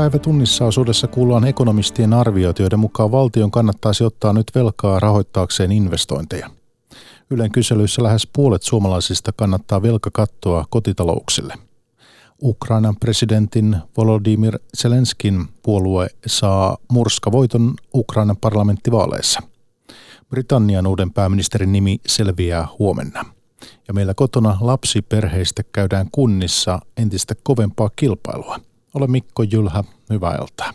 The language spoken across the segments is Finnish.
Päivä tunnissa osuudessa kuullaan ekonomistien arviot, joiden mukaan valtion kannattaisi ottaa nyt velkaa rahoittaakseen investointeja. Ylen kyselyissä lähes puolet suomalaisista kannattaa velkakattoa kotitalouksille. Ukrainan presidentin Volodymyr Zelenskin puolue saa murskavoiton Ukrainan parlamenttivaaleissa. Britannian uuden pääministerin nimi selviää huomenna. Ja meillä kotona lapsiperheistä käydään kunnissa entistä kovempaa kilpailua – ole Mikko Jylhä, hyvää iltaa.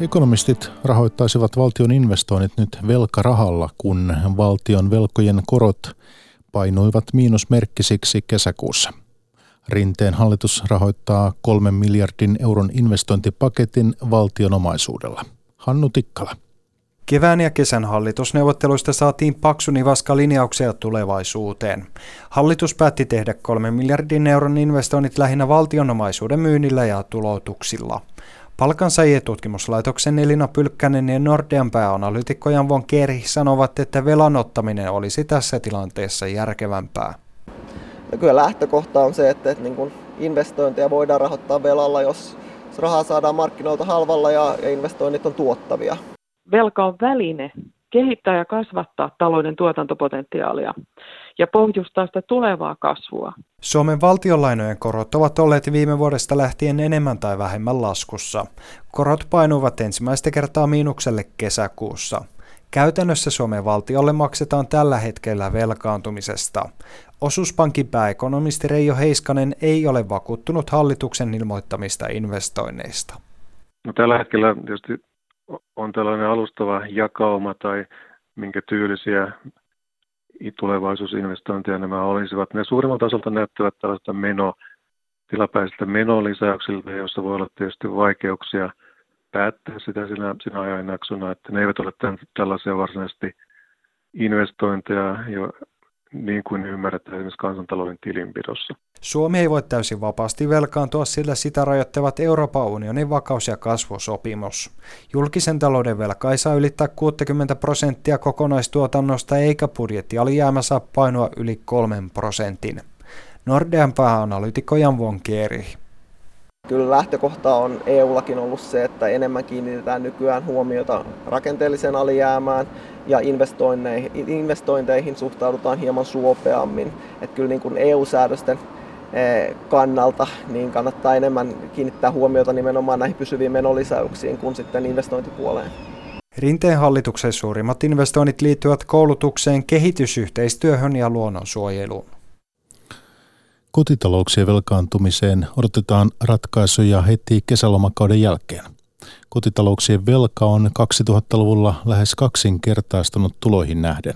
Ekonomistit rahoittaisivat valtion investoinnit nyt velkarahalla, kun valtion velkojen korot painuivat miinusmerkkisiksi kesäkuussa. Rinteen hallitus rahoittaa kolmen miljardin euron investointipaketin valtion omaisuudella. Hannu Tikkala. Kevään ja kesän hallitusneuvotteluista saatiin paksu nivaska linjauksia tulevaisuuteen. Hallitus päätti tehdä 3 miljardin euron investoinnit lähinnä valtionomaisuuden myynnillä ja tuloutuksilla. Palkansaajien tutkimuslaitoksen Elina Pylkkänen ja Nordean pääanalytikko Jan von Keri sanovat, että velan ottaminen olisi tässä tilanteessa järkevämpää. No kyllä lähtökohta on se, että, että niin kuin investointeja voidaan rahoittaa velalla, jos rahaa saadaan markkinoilta halvalla ja investoinnit on tuottavia velka on väline kehittää ja kasvattaa talouden tuotantopotentiaalia ja pohjustaa sitä tulevaa kasvua. Suomen valtionlainojen korot ovat olleet viime vuodesta lähtien enemmän tai vähemmän laskussa. Korot painuvat ensimmäistä kertaa miinukselle kesäkuussa. Käytännössä Suomen valtiolle maksetaan tällä hetkellä velkaantumisesta. Osuuspankin pääekonomisti Reijo Heiskanen ei ole vakuuttunut hallituksen ilmoittamista investoinneista. No, tällä hetkellä tietysti on tällainen alustava jakauma tai minkä tyylisiä tulevaisuusinvestointeja nämä olisivat. Ne suurimmalta tasolta näyttävät tällaista meno, tilapäisiltä menolisäyksiltä, joissa voi olla tietysti vaikeuksia päättää sitä sinä, sinä ajanjaksona, että ne eivät ole tämän, tällaisia varsinaisesti investointeja, jo, niin kuin ymmärretään esimerkiksi kansantalouden tilinpidossa. Suomi ei voi täysin vapaasti velkaantua, sillä sitä rajoittavat Euroopan unionin vakaus- ja kasvusopimus. Julkisen talouden velka ei saa ylittää 60 prosenttia kokonaistuotannosta eikä budjettialijäämä saa painua yli 3 prosentin. Nordean pääanalytikko Jan Vonkieri. Kyllä lähtökohta on EUllakin ollut se, että enemmän kiinnitetään nykyään huomiota rakenteelliseen alijäämään ja investointeihin, investointeihin suhtaudutaan hieman suopeammin. Että kyllä niin kuin EU-säädösten eh, kannalta niin kannattaa enemmän kiinnittää huomiota nimenomaan näihin pysyviin menolisäyksiin kuin sitten investointipuoleen. Rinteen hallituksen suurimmat investoinnit liittyvät koulutukseen, kehitysyhteistyöhön ja luonnonsuojeluun. Kotitalouksien velkaantumiseen odotetaan ratkaisuja heti kesälomakauden jälkeen. Kotitalouksien velka on 2000-luvulla lähes kaksinkertaistunut tuloihin nähden.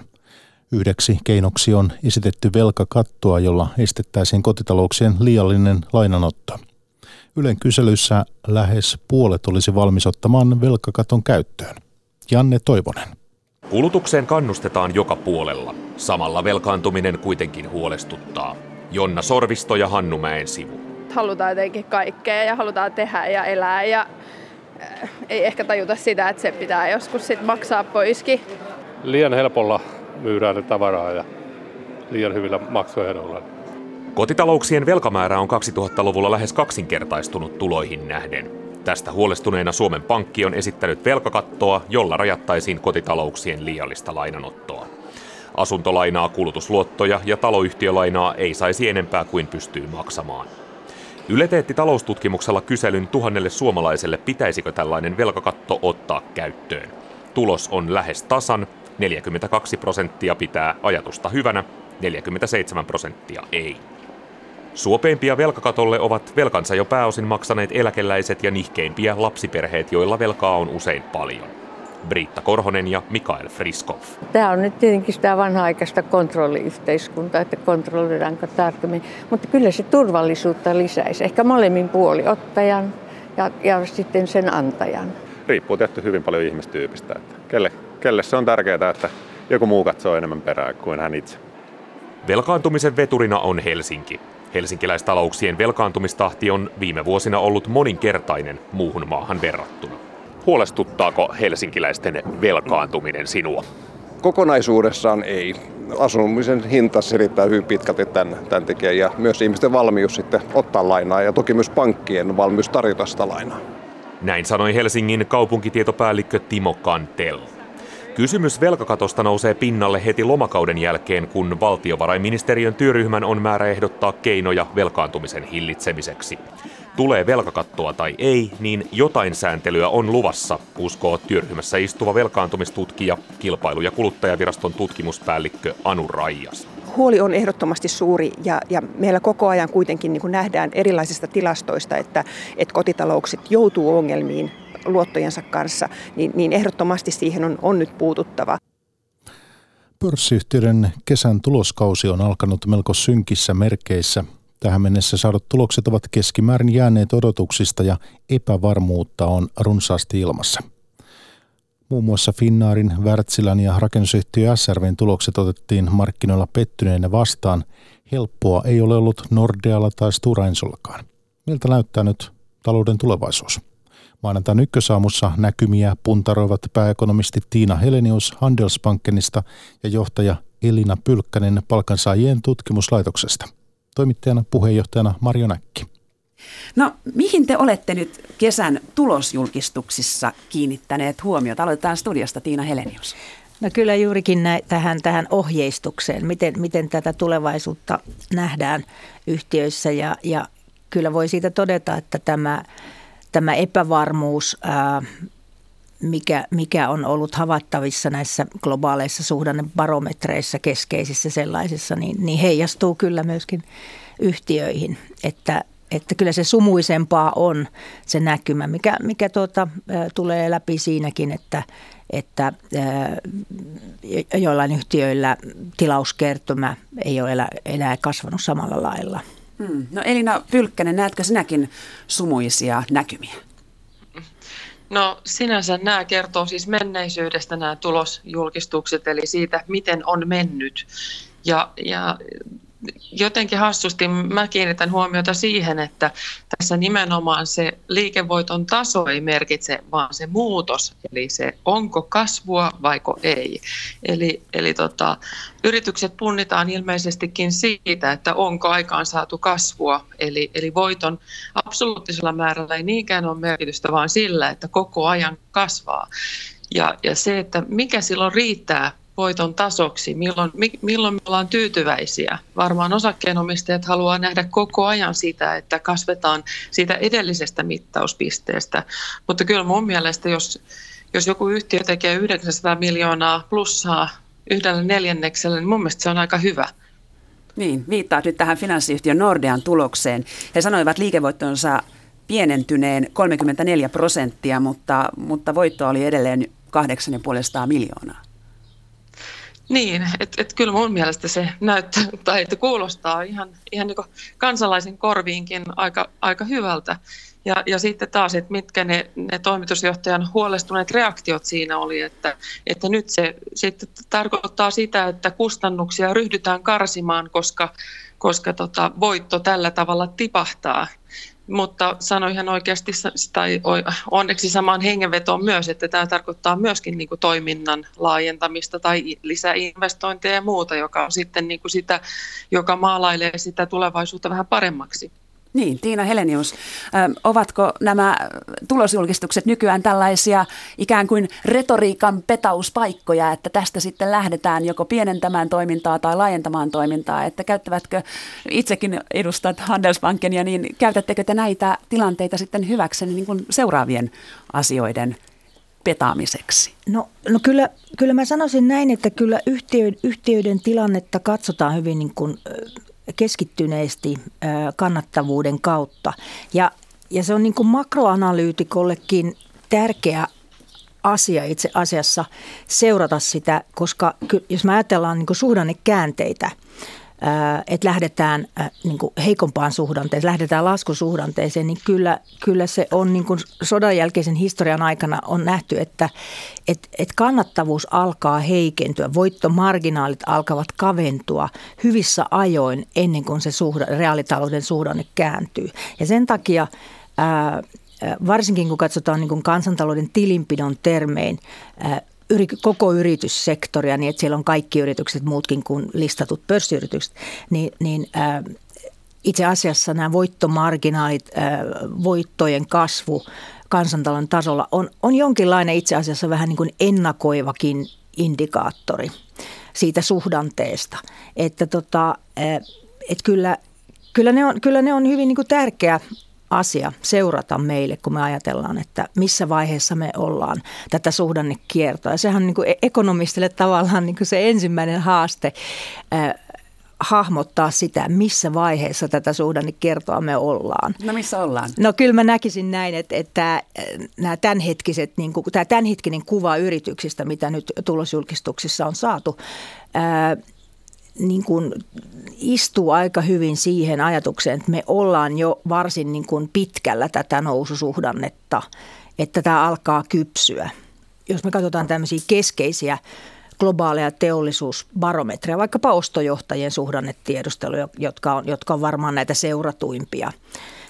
Yhdeksi keinoksi on esitetty velkakattoa, jolla estettäisiin kotitalouksien liiallinen lainanotto. Ylen kyselyssä lähes puolet olisi valmis ottamaan velkakaton käyttöön. Janne Toivonen. Kulutukseen kannustetaan joka puolella. Samalla velkaantuminen kuitenkin huolestuttaa. Jonna Sorvisto ja Hannu Mäen sivu. Halutaan jotenkin kaikkea ja halutaan tehdä ja elää ja äh, ei ehkä tajuta sitä, että se pitää joskus sit maksaa poiskin. Liian helpolla myydään tavaraa ja liian hyvillä maksuehdoilla. Kotitalouksien velkamäärä on 2000-luvulla lähes kaksinkertaistunut tuloihin nähden. Tästä huolestuneena Suomen Pankki on esittänyt velkakattoa, jolla rajattaisiin kotitalouksien liiallista lainanottoa. Asuntolainaa, kulutusluottoja ja taloyhtiölainaa ei saisi enempää kuin pystyy maksamaan. Yle teetti taloustutkimuksella kyselyn tuhannelle suomalaiselle, pitäisikö tällainen velkakatto ottaa käyttöön. Tulos on lähes tasan, 42 prosenttia pitää ajatusta hyvänä, 47 prosenttia ei. Suopeimpia velkakatolle ovat velkansa jo pääosin maksaneet eläkeläiset ja nihkeimpiä lapsiperheet, joilla velkaa on usein paljon. Britta Korhonen ja Mikael Friskov. Tämä on nyt tietenkin sitä vanha-aikaista kontrolliyhteiskuntaa, että kontrolloidaanko tarkemmin. Mutta kyllä se turvallisuutta lisäisi. Ehkä molemmin puoli, ottajan ja, ja sitten sen antajan. Riippuu tietty hyvin paljon ihmistyypistä. Että kelle, kelle se on tärkeää, että joku muu katsoo enemmän perää kuin hän itse. Velkaantumisen veturina on Helsinki. Helsinkiläistalouksien velkaantumistahti on viime vuosina ollut moninkertainen muuhun maahan verrattuna. Huolestuttaako helsinkiläisten velkaantuminen sinua? kokonaisuudessaan ei. Asumisen hinta selittää hyvin pitkälti tämän, tämän tekijän ja myös ihmisten valmius sitten ottaa lainaa ja toki myös pankkien valmius tarjota sitä lainaa. Näin sanoi Helsingin kaupunkitietopäällikkö Timo Kantel. Kysymys velkakatosta nousee pinnalle heti lomakauden jälkeen, kun valtiovarainministeriön työryhmän on määrä ehdottaa keinoja velkaantumisen hillitsemiseksi. Tulee velkakattoa tai ei, niin jotain sääntelyä on luvassa, uskoo työryhmässä istuva velkaantumistutkija, kilpailu- ja kuluttajaviraston tutkimuspäällikkö Anu Raijas huoli on ehdottomasti suuri ja, ja meillä koko ajan kuitenkin niin kuin nähdään erilaisista tilastoista, että, että kotitaloukset joutuu ongelmiin luottojensa kanssa, niin, niin ehdottomasti siihen on, on nyt puututtava. Pörssiyhtiöiden kesän tuloskausi on alkanut melko synkissä merkeissä. Tähän mennessä saadut tulokset ovat keskimäärin jääneet odotuksista ja epävarmuutta on runsaasti ilmassa. Muun muassa Finnaarin, Wärtsilän ja rakennusyhtiö SRVn tulokset otettiin markkinoilla pettyneenä vastaan. Helppoa ei ole ollut Nordealla tai Stora Ensollakaan. Miltä näyttää nyt talouden tulevaisuus? Maanantain ykkösaamussa näkymiä puntaroivat pääekonomisti Tiina Helenius Handelsbankenista ja johtaja Elina Pylkkänen palkansaajien tutkimuslaitoksesta. Toimittajana puheenjohtajana Marjo Näkki. No mihin te olette nyt kesän tulosjulkistuksissa kiinnittäneet huomiota? Aloitetaan studiosta Tiina Helenius. No kyllä juurikin nä- tähän, tähän ohjeistukseen, miten, miten tätä tulevaisuutta nähdään yhtiöissä ja, ja kyllä voi siitä todeta, että tämä tämä epävarmuus, ää, mikä, mikä on ollut havaittavissa näissä globaaleissa suhdannebarometreissa, keskeisissä sellaisissa, niin, niin heijastuu kyllä myöskin yhtiöihin, että, että kyllä se sumuisempaa on se näkymä, mikä, mikä tuota, tulee läpi siinäkin, että, että joillain yhtiöillä tilauskertymä ei ole enää kasvanut samalla lailla. Hmm. No Elina Pylkkänen, näetkö sinäkin sumuisia näkymiä? No sinänsä nämä kertoo siis menneisyydestä nämä tulosjulkistukset, eli siitä, miten on mennyt. Ja, ja jotenkin hassusti mä kiinnitän huomiota siihen, että tässä nimenomaan se liikevoiton taso ei merkitse, vaan se muutos, eli se onko kasvua vaiko ei. Eli, eli tota, yritykset punnitaan ilmeisestikin siitä, että onko aikaan saatu kasvua, eli, eli voiton absoluuttisella määrällä ei niinkään ole merkitystä, vaan sillä, että koko ajan kasvaa. Ja, ja se, että mikä silloin riittää voiton tasoksi, milloin, milloin me ollaan tyytyväisiä. Varmaan osakkeenomistajat haluaa nähdä koko ajan sitä, että kasvetaan siitä edellisestä mittauspisteestä. Mutta kyllä mun mielestä, jos, jos joku yhtiö tekee 900 miljoonaa plussaa yhdellä neljänneksellä, niin mun mielestä se on aika hyvä. Niin, viittaat nyt tähän finanssiyhtiön Nordean tulokseen. He sanoivat liikevoittonsa pienentyneen 34 prosenttia, mutta, mutta voitto oli edelleen 8,5 miljoonaa. Niin, että et kyllä mun mielestä se näyttää tai että kuulostaa ihan, ihan niin kansalaisen korviinkin aika, aika hyvältä. Ja, ja sitten taas, että mitkä ne, ne toimitusjohtajan huolestuneet reaktiot siinä oli, että, että nyt se sitten tarkoittaa sitä, että kustannuksia ryhdytään karsimaan, koska, koska tota, voitto tällä tavalla tipahtaa mutta sanoi ihan oikeasti, tai onneksi samaan hengenvetoon myös, että tämä tarkoittaa myöskin niin kuin toiminnan laajentamista tai lisäinvestointeja ja muuta, joka on sitten niin kuin sitä, joka maalailee sitä tulevaisuutta vähän paremmaksi. Niin, Tiina Helenius, ovatko nämä tulosjulkistukset nykyään tällaisia ikään kuin retoriikan petauspaikkoja, että tästä sitten lähdetään joko pienentämään toimintaa tai laajentamaan toimintaa, että käyttävätkö itsekin edustat Handelsbankenia, niin käytättekö te näitä tilanteita sitten hyväkseni niin kuin seuraavien asioiden petaamiseksi? No, no kyllä, kyllä mä sanoisin näin, että kyllä yhtiöiden, yhtiöiden tilannetta katsotaan hyvin niin kuin keskittyneesti kannattavuuden kautta. Ja, ja se on niin kuin makroanalyytikollekin tärkeä asia itse asiassa seurata sitä, koska jos me ajatellaan niin suhdannekäänteitä – että lähdetään niin kuin heikompaan suhdanteeseen, lähdetään laskusuhdanteeseen, niin kyllä, kyllä se on niin kuin sodan jälkeisen historian aikana on nähty, että et, et kannattavuus alkaa heikentyä, voittomarginaalit alkavat kaventua hyvissä ajoin ennen kuin se suhda, reaalitalouden suhdanne kääntyy. Ja sen takia ää, varsinkin kun katsotaan niin kuin kansantalouden tilinpidon termein, koko yrityssektoria, niin että siellä on kaikki yritykset muutkin kuin listatut pörssiyritykset, niin, niin ää, itse asiassa nämä voittomarginaalit, ää, voittojen kasvu kansantalouden tasolla on, on jonkinlainen itse asiassa vähän niin kuin ennakoivakin indikaattori siitä suhdanteesta. Että tota, et kyllä, kyllä, ne on, kyllä ne on hyvin niin kuin tärkeä asia seurata meille, kun me ajatellaan, että missä vaiheessa me ollaan tätä suhdannekiertoa. Ja sehän on niin kuin ekonomistille tavallaan niin kuin se ensimmäinen haaste hahmottaa sitä, missä vaiheessa tätä suhdannekiertoa me ollaan. No missä ollaan? No kyllä mä näkisin näin, että, että nämä tämänhetkiset, niin kuin, tämä tämänhetkinen kuva yrityksistä, mitä nyt tulosjulkistuksissa on saatu, ää, niin kuin istuu aika hyvin siihen ajatukseen, että me ollaan jo varsin niin kuin pitkällä tätä noususuhdannetta, että tämä alkaa kypsyä. Jos me katsotaan tämmöisiä keskeisiä globaaleja teollisuusbarometreja, vaikkapa ostojohtajien suhdannetiedusteluja, jotka on, jotka on varmaan näitä seuratuimpia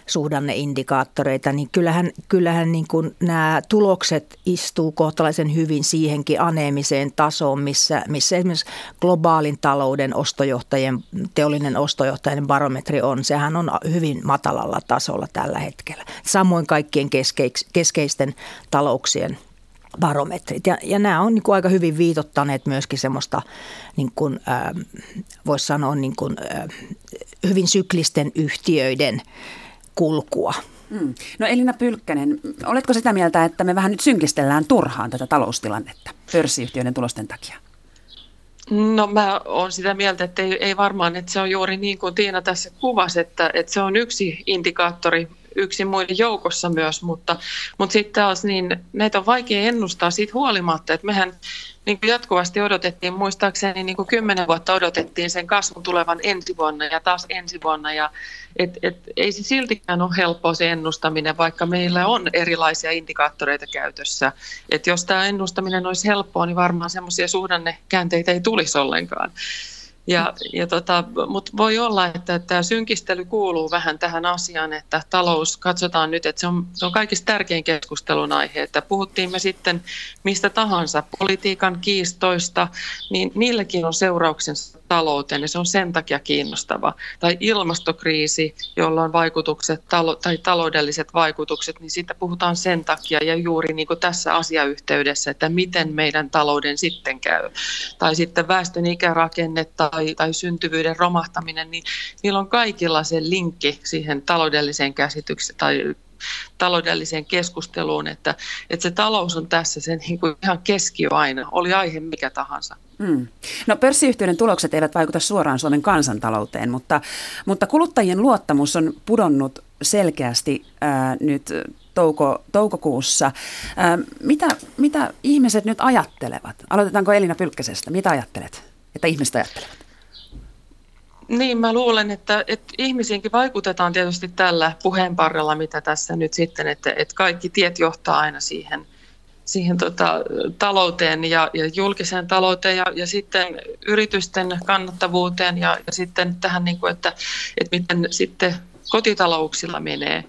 suhdanneindikaattoreita, niin kyllähän, kyllähän niin kuin nämä tulokset istuu kohtalaisen hyvin siihenkin aneemiseen tasoon, missä, missä esimerkiksi globaalin talouden ostojohtajien, teollinen ostojohtajien barometri on. Sehän on hyvin matalalla tasolla tällä hetkellä. Samoin kaikkien keskeisten talouksien barometrit. Ja, ja nämä on niin kuin aika hyvin viitottaneet myöskin semmoista, niin kuin, äh, voisi sanoa, niin kuin, äh, hyvin syklisten yhtiöiden kulkua. Mm. No Elina Pylkkänen, oletko sitä mieltä, että me vähän nyt synkistellään turhaan tätä taloustilannetta pörssiyhtiöiden tulosten takia? No mä oon sitä mieltä, että ei, ei varmaan, että se on juuri niin kuin Tiina tässä kuvasi, että, että se on yksi indikaattori yksin muiden joukossa myös, mutta, mutta sitten taas niin näitä on vaikea ennustaa siitä huolimatta, että mehän niin kuin jatkuvasti odotettiin, muistaakseni niin kuin kymmenen vuotta odotettiin sen kasvun tulevan ensi vuonna ja taas ensi vuonna. Ja et, et, ei se siltikään ole helppoa se ennustaminen, vaikka meillä on erilaisia indikaattoreita käytössä. Et jos tämä ennustaminen olisi helppoa, niin varmaan semmoisia suhdannekäänteitä ei tulisi ollenkaan. Ja, ja tota, Mutta voi olla, että tämä synkistely kuuluu vähän tähän asiaan, että talous katsotaan nyt, että se on, se on kaikista tärkein keskustelun aihe. Että puhuttiin me sitten mistä tahansa politiikan kiistoista, niin niilläkin on seurauksensa talouteen ja se on sen takia kiinnostava. Tai ilmastokriisi, jolla on vaikutukset tai taloudelliset vaikutukset, niin siitä puhutaan sen takia ja juuri niin kuin tässä asiayhteydessä, että miten meidän talouden sitten käy. Tai sitten väestön ikärakenne tai, tai syntyvyyden romahtaminen, niin niillä on kaikilla se linkki siihen taloudelliseen käsitykseen tai taloudelliseen keskusteluun, että, että se talous on tässä sen niin kuin ihan keskiö aina, oli aihe mikä tahansa. Hmm. No pörssiyhtiöiden tulokset eivät vaikuta suoraan Suomen kansantalouteen, mutta, mutta kuluttajien luottamus on pudonnut selkeästi ää, nyt touko, toukokuussa. Ää, mitä, mitä ihmiset nyt ajattelevat? Aloitetaanko Elina Pylkkäsestä? Mitä ajattelet, että ihmiset ajattelevat? Niin, mä luulen, että, että ihmisiinkin vaikutetaan tietysti tällä puheenparrella, mitä tässä nyt sitten, että, että kaikki tiet johtaa aina siihen, siihen tota, talouteen ja, ja julkiseen talouteen ja, ja sitten yritysten kannattavuuteen ja, ja sitten tähän, niin kuin, että, että miten sitten kotitalouksilla menee.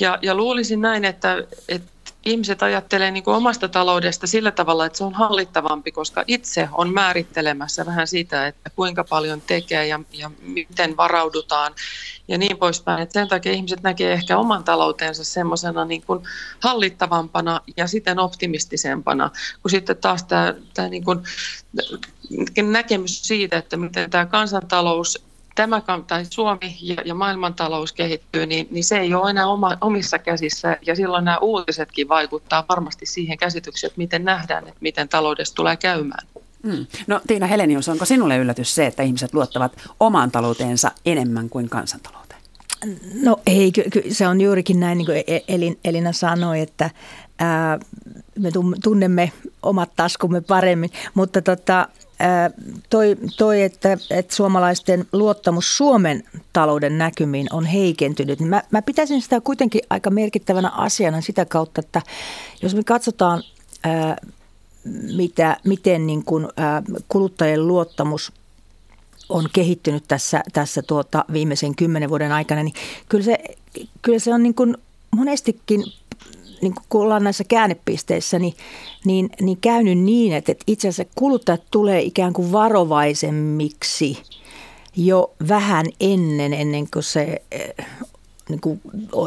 Ja, ja luulisin näin, että, että ihmiset ajattelee niin kuin omasta taloudesta sillä tavalla, että se on hallittavampi, koska itse on määrittelemässä vähän sitä, että kuinka paljon tekee ja, ja miten varaudutaan ja niin poispäin. Et sen takia ihmiset näkee ehkä oman taloutensa semmoisena niin hallittavampana ja siten optimistisempana, kun sitten taas tämä, niin näkemys siitä, että miten tämä kansantalous tämä tai Suomi ja, ja maailmantalous kehittyy, niin, niin se ei ole enää oma, omissa käsissä ja silloin nämä uutisetkin vaikuttaa varmasti siihen käsitykseen, että miten nähdään, että miten taloudesta tulee käymään. Hmm. No Tiina Helenius, onko sinulle yllätys se, että ihmiset luottavat omaan talouteensa enemmän kuin kansantalouteen? No ei, ky- ky- se on juurikin näin, niin kuin e-, Elin, Elina sanoi, että ää, me tunnemme omat taskumme paremmin, mutta tota, toi, toi että, että suomalaisten luottamus Suomen talouden näkymiin on heikentynyt, mä, mä pitäisin sitä kuitenkin aika merkittävänä asiana sitä kautta, että jos me katsotaan, ää, mitä, miten niin kuin, ää, kuluttajien luottamus on kehittynyt tässä, tässä tuota viimeisen kymmenen vuoden aikana, niin kyllä se, kyllä se on niin kuin monestikin niin kun ollaan näissä käännepisteissä, niin, niin, niin käynyt niin, että, että itse asiassa kuluttajat tulee ikään kuin varovaisemmiksi jo vähän ennen, ennen kuin se niin kuin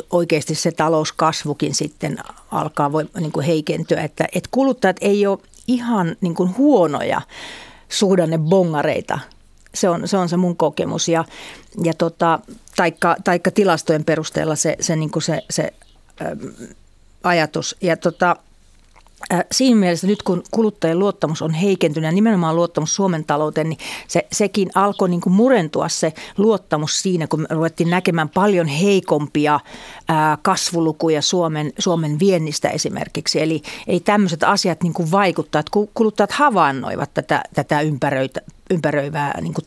oikeasti se talouskasvukin sitten alkaa voi, niin kuin heikentyä. Että, että kuluttajat ei ole ihan niin kuin huonoja suhdannebongareita. Se on, se on se mun kokemus ja, ja tota, taikka, taikka tilastojen perusteella se, se, niin kuin se, se ajatus. Ja tota, Äh, siinä mielessä nyt kun kuluttajien luottamus on heikentynyt ja nimenomaan luottamus Suomen talouteen, niin se, sekin alkoi niin kuin murentua se luottamus siinä, kun ruvettiin näkemään paljon heikompia ää, äh, kasvulukuja Suomen, Suomen viennistä esimerkiksi. Eli ei tämmöiset asiat niin kuin vaikuttaa, että kuluttajat havainnoivat tätä, tätä ympäröitä, ympäröivää niin kuin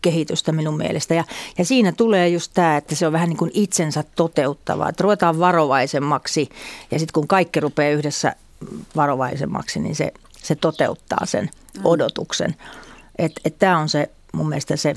talouskehitystä minun mielestä. Ja, ja siinä tulee just tämä, että se on vähän niin kuin itsensä toteuttavaa, että ruvetaan varovaisemmaksi ja sitten kun kaikki rupeaa yhdessä varovaisemmaksi, niin se, se toteuttaa sen mm. odotuksen. Että et tämä on se mun mielestä se,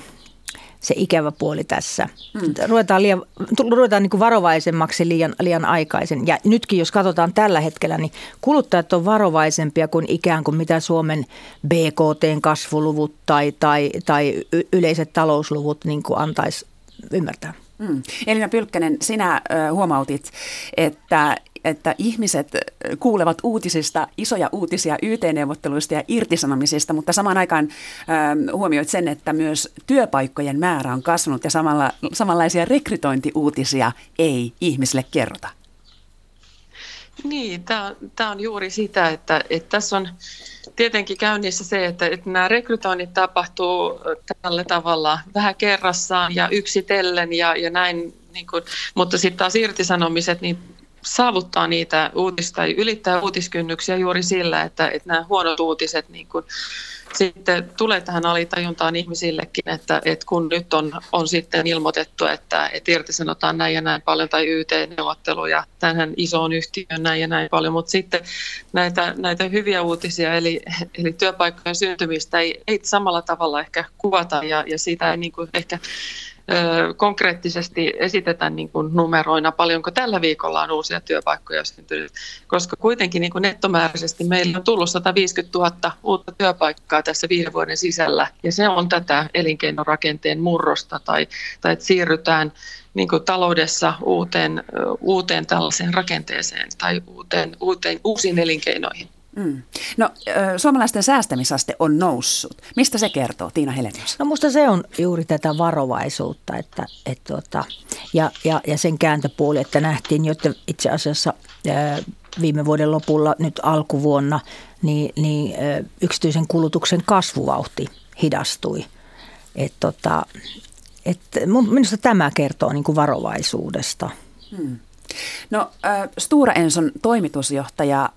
se ikävä puoli tässä. Mm. Ruvetaan, liian, ruvetaan niin kuin varovaisemmaksi liian, liian aikaisen. Ja nytkin, jos katsotaan tällä hetkellä, niin kuluttajat on varovaisempia kuin ikään kuin mitä Suomen BKT-kasvuluvut tai, tai, tai yleiset talousluvut niin kuin antaisi ymmärtää. Mm. Elina Pylkkänen, sinä huomautit, että että ihmiset kuulevat uutisista, isoja uutisia YT-neuvotteluista ja irtisanomisista, mutta samaan aikaan äh, huomioit sen, että myös työpaikkojen määrä on kasvanut ja samalla, samanlaisia rekrytointiuutisia ei ihmisille kerrota. Niin, tämä on juuri sitä, että, että tässä on tietenkin käynnissä se, että, että nämä rekrytoinnit tapahtuu tällä tavalla vähän kerrassaan ja yksitellen ja, ja näin, niin kuin, mutta sitten taas irtisanomiset, niin saavuttaa niitä uutista tai ylittää uutiskynnyksiä juuri sillä, että, että nämä huonot uutiset niin kuin, sitten tulee tähän alitajuntaan ihmisillekin, että, että kun nyt on, on sitten ilmoitettu, että, että irtisanotaan näin ja näin paljon tai YT-neuvotteluja tähän isoon yhtiöön näin ja näin paljon, mutta sitten näitä, näitä hyviä uutisia eli, eli työpaikkojen syntymistä ei, ei samalla tavalla ehkä kuvata ja, ja siitä ei niin kuin ehkä konkreettisesti esitetä niin kuin numeroina, paljonko tällä viikolla on uusia työpaikkoja syntynyt, koska kuitenkin niin kuin nettomääräisesti meillä on tullut 150 000 uutta työpaikkaa tässä viiden vuoden sisällä, ja se on tätä elinkeinorakenteen murrosta, tai, tai että siirrytään niin kuin taloudessa uuteen, uuteen tällaiseen rakenteeseen tai uuteen, uuteen, uusiin elinkeinoihin. Mm. No, suomalaisten säästämisaste on noussut. Mistä se kertoo, Tiina Helenius? No musta se on juuri tätä varovaisuutta että, et tuota, ja, ja, ja sen kääntöpuoli, että nähtiin jo itse asiassa ää, viime vuoden lopulla, nyt alkuvuonna, niin, niin ää, yksityisen kulutuksen kasvuvauhti hidastui. Et tota, et minusta tämä kertoo niin kuin varovaisuudesta. Hmm. No, Stura Enson toimitusjohtaja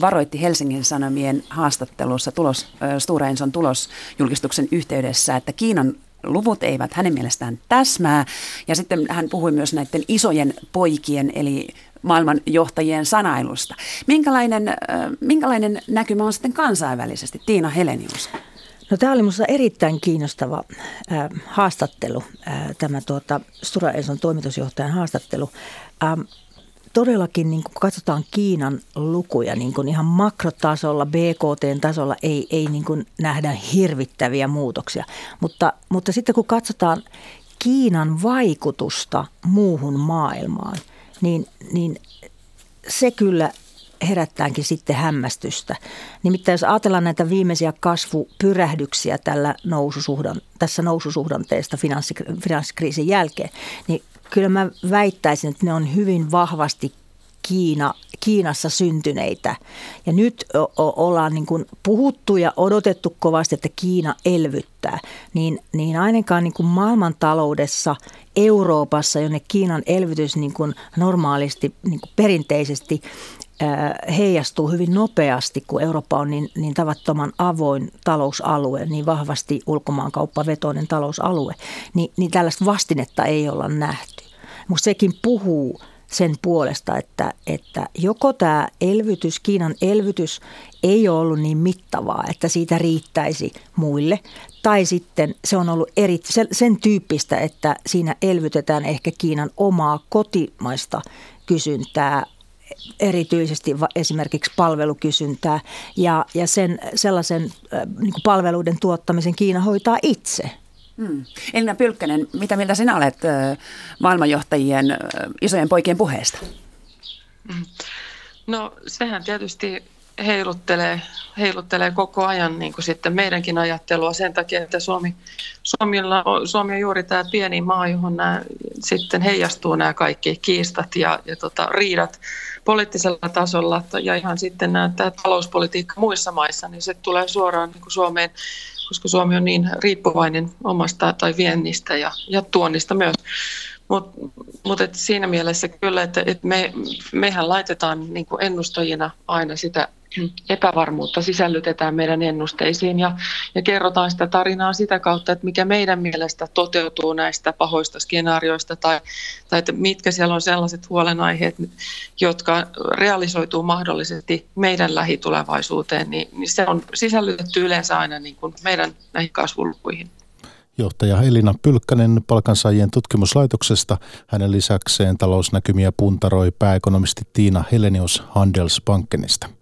varoitti Helsingin Sanomien haastattelussa tulos, Stora Enson tulosjulkistuksen yhteydessä, että Kiinan luvut eivät hänen mielestään täsmää. Ja sitten hän puhui myös näiden isojen poikien, eli maailman johtajien sanailusta. Minkälainen, minkälainen näkymä on sitten kansainvälisesti? Tiina Helenius. No tämä oli minusta erittäin kiinnostava äh, haastattelu, äh, tämä tuota, Stura Enson toimitusjohtajan haastattelu. Ähm, todellakin niin kun katsotaan Kiinan lukuja niin kun ihan makrotasolla, BKT-tasolla ei, ei niin kun nähdä hirvittäviä muutoksia. Mutta, mutta sitten kun katsotaan Kiinan vaikutusta muuhun maailmaan, niin, niin se kyllä herättäänkin sitten hämmästystä. Nimittäin jos ajatellaan näitä viimeisiä kasvupyrähdyksiä tällä noususuhdan, tässä noususuhdanteesta finanssikriisin jälkeen, niin kyllä mä väittäisin, että ne on hyvin vahvasti Kiina, Kiinassa syntyneitä. Ja nyt o- ollaan niin kuin puhuttu ja odotettu kovasti, että Kiina elvyttää. Niin, niin ainakaan niin kuin maailmantaloudessa, Euroopassa, jonne Kiinan elvytys niin kuin normaalisti, niin kuin perinteisesti heijastuu hyvin nopeasti, kun Eurooppa on niin, niin tavattoman avoin talousalue, niin vahvasti ulkomaankauppavetoinen talousalue, niin, niin tällaista vastinetta ei olla nähty. Mutta sekin puhuu sen puolesta, että, että joko tämä elvytys, Kiinan elvytys ei ole ollut niin mittavaa, että siitä riittäisi muille, tai sitten se on ollut eri, sen tyyppistä, että siinä elvytetään ehkä Kiinan omaa kotimaista kysyntää erityisesti esimerkiksi palvelukysyntää ja, ja sen, sellaisen niin kuin palveluiden tuottamisen Kiina hoitaa itse. Hmm. Elina Pylkkänen, mitä mieltä sinä olet maailmanjohtajien isojen poikien puheesta? No sehän tietysti heiluttelee, heiluttelee koko ajan niin kuin sitten meidänkin ajattelua sen takia, että Suomi, Suomilla Suomi on juuri tämä pieni maa, johon nämä, sitten heijastuu nämä kaikki kiistat ja, ja tota, riidat poliittisella tasolla ja ihan sitten nämä, tämä talouspolitiikka muissa maissa, niin se tulee suoraan niin kuin Suomeen, koska Suomi on niin riippuvainen omasta tai viennistä ja, ja tuonnista myös. Mutta mut siinä mielessä kyllä, että et me, mehän laitetaan niin ennustajina aina sitä epävarmuutta sisällytetään meidän ennusteisiin ja, ja kerrotaan sitä tarinaa sitä kautta, että mikä meidän mielestä toteutuu näistä pahoista skenaarioista tai, tai että mitkä siellä on sellaiset huolenaiheet, jotka realisoituu mahdollisesti meidän lähitulevaisuuteen, niin, niin se on sisällytetty yleensä aina niin kuin meidän näihin kasvulukuihin johtaja Elina Pylkkänen palkansaajien tutkimuslaitoksesta. Hänen lisäkseen talousnäkymiä puntaroi pääekonomisti Tiina Helenius Handelsbankenista.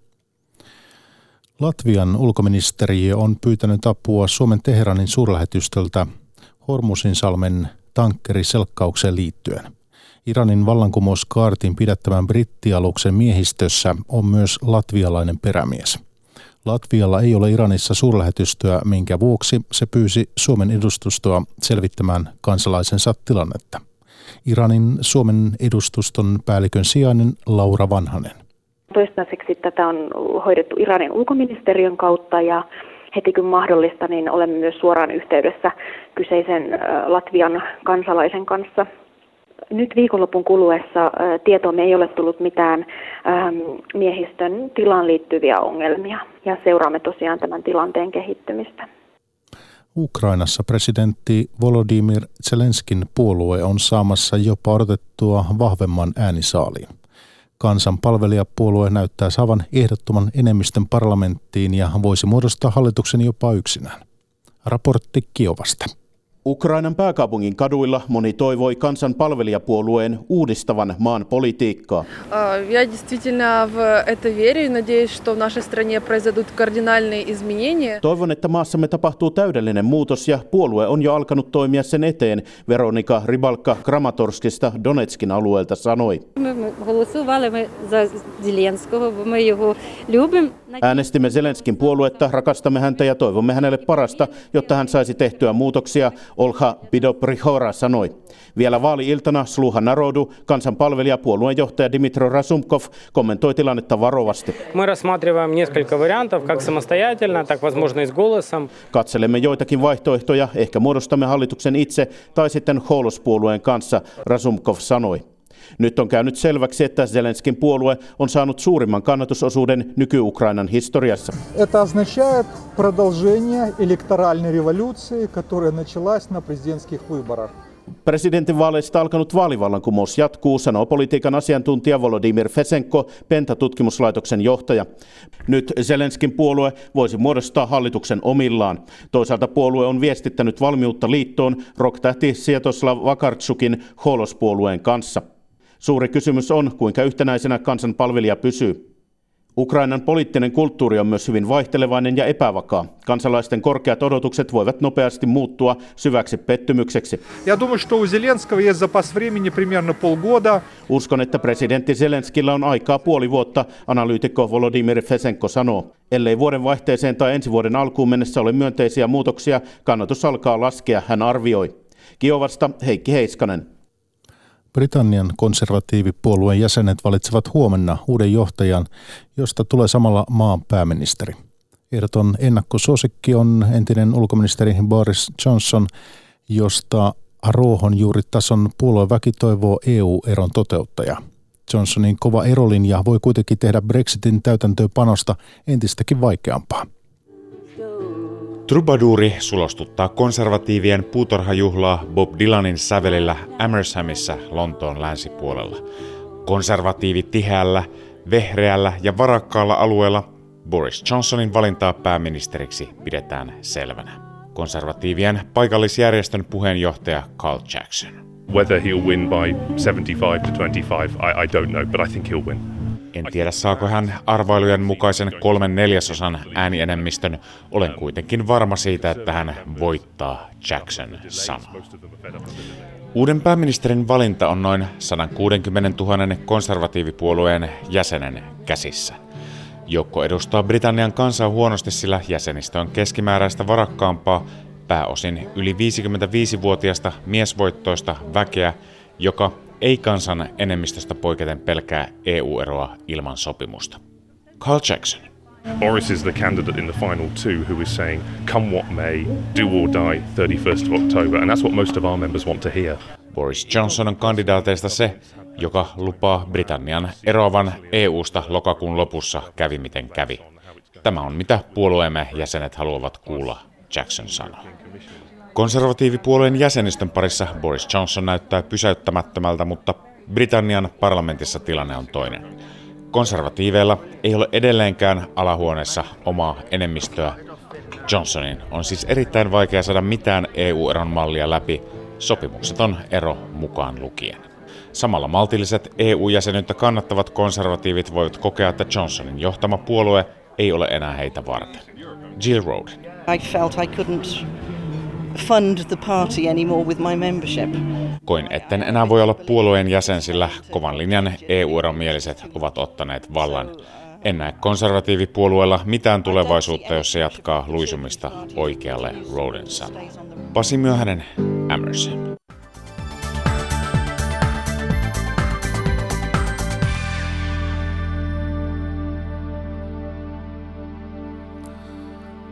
Latvian ulkoministeriö on pyytänyt apua Suomen Teheranin suurlähetystöltä Hormusinsalmen tankkeriselkkaukseen liittyen. Iranin vallankumouskaartin pidättävän brittialuksen miehistössä on myös latvialainen perämies. Latvialla ei ole Iranissa suurlähetystöä, minkä vuoksi se pyysi Suomen edustustoa selvittämään kansalaisensa tilannetta. Iranin Suomen edustuston päällikön sijainen Laura Vanhanen. Toistaiseksi tätä on hoidettu Iranin ulkoministeriön kautta ja heti kun mahdollista, niin olemme myös suoraan yhteydessä kyseisen Latvian kansalaisen kanssa. Nyt viikonlopun kuluessa tietoomme ei ole tullut mitään miehistön tilaan liittyviä ongelmia ja seuraamme tosiaan tämän tilanteen kehittymistä. Ukrainassa presidentti Volodymyr Zelenskin puolue on saamassa jopa odotettua vahvemman äänisaaliin. Kansanpalvelijapuolue näyttää saavan ehdottoman enemmistön parlamenttiin ja voisi muodostaa hallituksen jopa yksinään. Raportti Kiovasta. Ukrainan pääkaupungin kaduilla moni toivoi kansan palvelijapuolueen uudistavan maan politiikkaa. Toivon, että maassamme tapahtuu täydellinen muutos ja puolue on jo alkanut toimia sen eteen, Veronika Ribalka Kramatorskista Donetskin alueelta sanoi. Äänestimme Zelenskin puoluetta, rakastamme häntä ja toivomme hänelle parasta, jotta hän saisi tehtyä muutoksia Olha Bidoprihora sanoi. Vielä vaali-iltana Sluha Narodu, kansanpalvelijapuolueen johtaja Dimitro Rasumkov, kommentoi tilannetta varovasti. Katselemme joitakin vaihtoehtoja, ehkä muodostamme hallituksen itse tai sitten Holos-puolueen kanssa, Rasumkov sanoi. Nyt on käynyt selväksi, että Zelenskin puolue on saanut suurimman kannatusosuuden nyky-Ukrainan historiassa. Это означает продолжение электоральной революции, которая началась на президентских выборах. Presidentinvaaleista alkanut vaalivallankumous jatkuu, sanoo politiikan asiantuntija Volodymyr Fesenko, Penta-tutkimuslaitoksen johtaja. Nyt Zelenskin puolue voisi muodostaa hallituksen omillaan. Toisaalta puolue on viestittänyt valmiutta liittoon rocktähti Sietoslav Vakartsukin Holos-puolueen kanssa. Suuri kysymys on, kuinka yhtenäisenä kansan palvelija pysyy. Ukrainan poliittinen kulttuuri on myös hyvin vaihtelevainen ja epävakaa. Kansalaisten korkeat odotukset voivat nopeasti muuttua syväksi pettymykseksi. Uskon, että presidentti Zelenskillä on aikaa puoli vuotta, analyytikko Volodymyr Fesenko sanoo. Ellei vuoden vaihteeseen tai ensi vuoden alkuun mennessä ole myönteisiä muutoksia, kannatus alkaa laskea, hän arvioi. Kiovasta Heikki Heiskanen. Britannian konservatiivipuolueen jäsenet valitsevat huomenna uuden johtajan, josta tulee samalla maan pääministeri. Ehdoton ennakkosuosikki on entinen ulkoministeri Boris Johnson, josta ruohonjuuritason puolueväki toivoo EU-eron toteuttaja. Johnsonin kova erolinja voi kuitenkin tehdä Brexitin täytäntöönpanosta entistäkin vaikeampaa. Troubadouri sulostuttaa konservatiivien puutorhajuhlaa Bob Dylanin sävelillä Amersamissa Lontoon länsipuolella. Konservatiivit tiheällä, vehreällä ja varakkaalla alueella Boris Johnsonin valintaa pääministeriksi pidetään selvänä. Konservatiivien paikallisjärjestön puheenjohtaja Carl Jackson. Whether he'll win by 75 to 25, I, I don't know, but I think he'll win. En tiedä, saako hän arvailujen mukaisen kolmen neljäsosan äänienemmistön. Olen kuitenkin varma siitä, että hän voittaa, Jackson sanoo. Uuden pääministerin valinta on noin 160 000 konservatiivipuolueen jäsenen käsissä. Joukko edustaa Britannian kansaa huonosti, sillä jäsenistö on keskimääräistä varakkaampaa, pääosin yli 55-vuotiaista miesvoittoista väkeä, joka ei kansan enemmistöstä poiketen pelkää EU-eroa ilman sopimusta. Carl Jackson. Boris is the candidate in the final two who is saying, come what may, do or die 31st of October, and that's what most of our members want to hear. Boris Johnson on kandidaateista se, joka lupaa Britannian eroavan EU-sta lokakuun lopussa kävi miten kävi. Tämä on mitä puolueemme jäsenet haluavat kuulla, Jackson sanoi. Konservatiivipuolueen jäsenistön parissa Boris Johnson näyttää pysäyttämättömältä, mutta Britannian parlamentissa tilanne on toinen. Konservatiiveilla ei ole edelleenkään alahuoneessa omaa enemmistöä. Johnsonin on siis erittäin vaikea saada mitään EU-eron mallia läpi, sopimukseton ero mukaan lukien. Samalla maltilliset EU-jäsenyyttä kannattavat konservatiivit voivat kokea, että Johnsonin johtama puolue ei ole enää heitä varten. Jill Roden. I felt I couldn't fund the party anymore with my membership. Koin, etten enää voi olla puolueen jäsen, sillä kovan linjan EU-eromieliset ovat ottaneet vallan. En näe konservatiivipuolueella mitään tulevaisuutta, jos se jatkaa luisumista oikealle, Roden. Pasi Myöhänen, Emerson.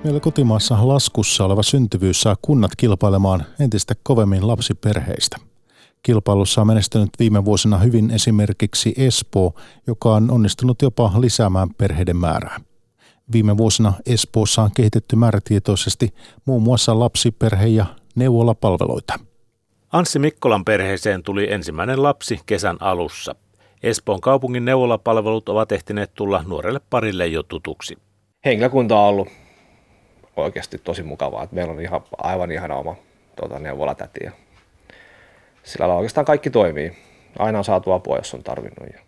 Meillä kotimaassa laskussa oleva syntyvyys saa kunnat kilpailemaan entistä kovemmin lapsiperheistä. Kilpailussa on menestynyt viime vuosina hyvin esimerkiksi Espoo, joka on onnistunut jopa lisäämään perheiden määrää. Viime vuosina Espoossa on kehitetty määrätietoisesti muun muassa lapsiperhe- ja neuvolapalveluita. Anssi Mikkolan perheeseen tuli ensimmäinen lapsi kesän alussa. Espoon kaupungin neuvolapalvelut ovat ehtineet tulla nuorelle parille jo tutuksi. Henkilökunta on ollut oikeasti tosi mukavaa. Että meillä on ihan, aivan ihana oma tuota, neuvolatäti ja sillä lailla oikeastaan kaikki toimii. Aina on saatu apua, jos on tarvinnut.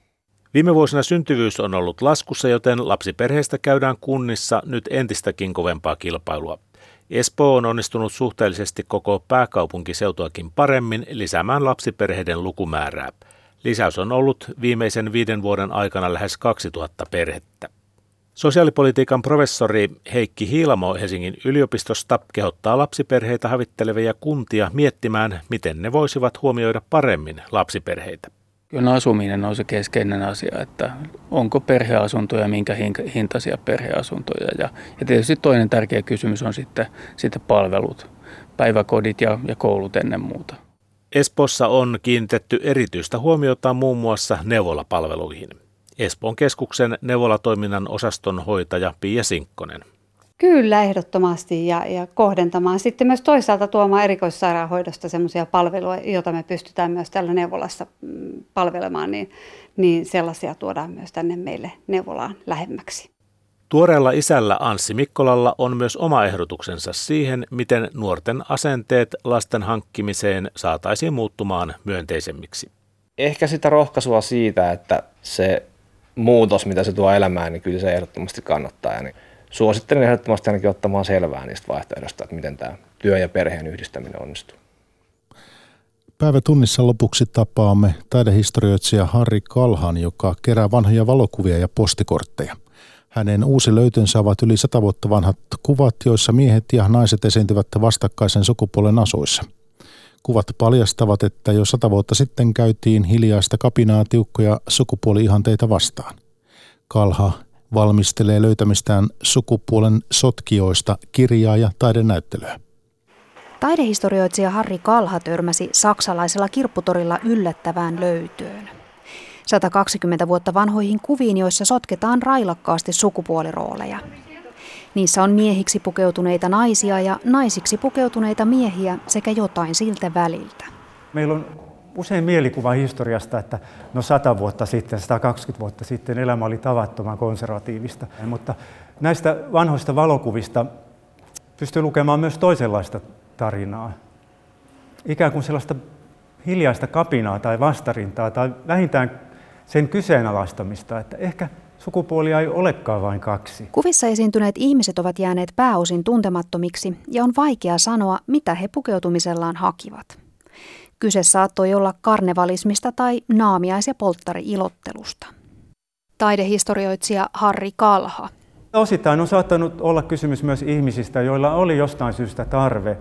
Viime vuosina syntyvyys on ollut laskussa, joten lapsiperheistä käydään kunnissa nyt entistäkin kovempaa kilpailua. Espoo on onnistunut suhteellisesti koko pääkaupunkiseutuakin paremmin lisäämään lapsiperheiden lukumäärää. Lisäys on ollut viimeisen viiden vuoden aikana lähes 2000 perhettä. Sosiaalipolitiikan professori Heikki Hiilamo Helsingin yliopistosta kehottaa lapsiperheitä havittelevia kuntia miettimään, miten ne voisivat huomioida paremmin lapsiperheitä. Kyllä asuminen on se keskeinen asia, että onko perheasuntoja, minkä hintaisia perheasuntoja. Ja, ja tietysti toinen tärkeä kysymys on sitten, sitten palvelut, päiväkodit ja, ja koulut ennen muuta. Espossa on kiinnitetty erityistä huomiota muun muassa neuvolapalveluihin. Espoon keskuksen neuvolatoiminnan osaston hoitaja Pia Sinkkonen. Kyllä, ehdottomasti ja, ja kohdentamaan sitten myös toisaalta tuomaan erikoissairaanhoidosta sellaisia palveluja, joita me pystytään myös tällä neuvolassa mm, palvelemaan, niin, niin sellaisia tuodaan myös tänne meille neuvolaan lähemmäksi. Tuoreella isällä Anssi Mikkolalla on myös oma ehdotuksensa siihen, miten nuorten asenteet lasten hankkimiseen saataisiin muuttumaan myönteisemmiksi. Ehkä sitä rohkaisua siitä, että se muutos, mitä se tuo elämään, niin kyllä se ehdottomasti kannattaa. Ja niin suosittelen ehdottomasti ainakin ottamaan selvää niistä vaihtoehdosta, että miten tämä työ- ja perheen yhdistäminen onnistuu. Päivätunnissa lopuksi tapaamme taidehistorioitsija Harri Kalhan, joka kerää vanhoja valokuvia ja postikortteja. Hänen uusi löytönsä ovat yli sata vuotta vanhat kuvat, joissa miehet ja naiset esiintyvät vastakkaisen sukupuolen asuissa – Kuvat paljastavat, että jo sata vuotta sitten käytiin hiljaista kapinaa tiukkoja sukupuoli-ihanteita vastaan. Kalha valmistelee löytämistään sukupuolen sotkijoista kirjaa ja taidenäyttelyä. Taidehistorioitsija Harri Kalha törmäsi saksalaisella kirpputorilla yllättävään löytöön. 120 vuotta vanhoihin kuviin, joissa sotketaan railakkaasti sukupuolirooleja. Niissä on miehiksi pukeutuneita naisia ja naisiksi pukeutuneita miehiä sekä jotain siltä väliltä. Meillä on usein mielikuva historiasta, että no 100 vuotta sitten, 120 vuotta sitten elämä oli tavattoman konservatiivista. Mutta näistä vanhoista valokuvista pystyy lukemaan myös toisenlaista tarinaa. Ikään kuin sellaista hiljaista kapinaa tai vastarintaa tai vähintään sen kyseenalaistamista, että ehkä sukupuolia ei olekaan vain kaksi. Kuvissa esiintyneet ihmiset ovat jääneet pääosin tuntemattomiksi ja on vaikea sanoa, mitä he pukeutumisellaan hakivat. Kyse saattoi olla karnevalismista tai naamiais- ja polttari-ilottelusta. Taidehistorioitsija Harri Kalha. Osittain on saattanut olla kysymys myös ihmisistä, joilla oli jostain syystä tarve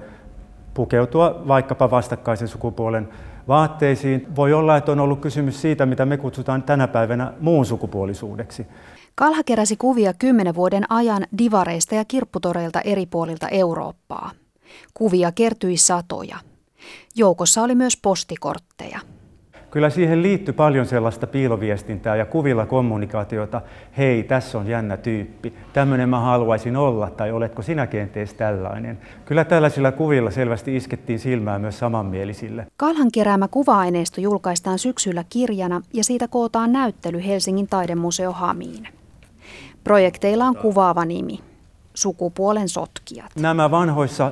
pukeutua vaikkapa vastakkaisen sukupuolen vaatteisiin. Voi olla, että on ollut kysymys siitä, mitä me kutsutaan tänä päivänä muun sukupuolisuudeksi. Kalha keräsi kuvia kymmenen vuoden ajan divareista ja kirpputoreilta eri puolilta Eurooppaa. Kuvia kertyi satoja. Joukossa oli myös postikortteja. Kyllä siihen liittyy paljon sellaista piiloviestintää ja kuvilla kommunikaatiota. Hei, tässä on jännä tyyppi. Tämmöinen mä haluaisin olla, tai oletko sinä kenties tällainen? Kyllä tällaisilla kuvilla selvästi iskettiin silmää myös samanmielisille. Kalhan keräämä kuva-aineisto julkaistaan syksyllä kirjana ja siitä kootaan näyttely Helsingin taidemuseo Hamiin. Projekteilla on kuvaava nimi. Sukupuolen sotkijat. Nämä vanhoissa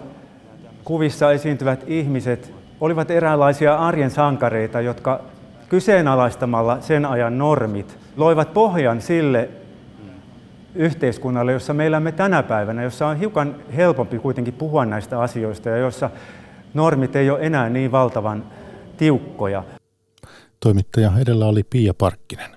kuvissa esiintyvät ihmiset olivat eräänlaisia arjen sankareita, jotka kyseenalaistamalla sen ajan normit loivat pohjan sille yhteiskunnalle, jossa me elämme tänä päivänä, jossa on hiukan helpompi kuitenkin puhua näistä asioista ja jossa normit ei ole enää niin valtavan tiukkoja. Toimittaja edellä oli Pia Parkkinen.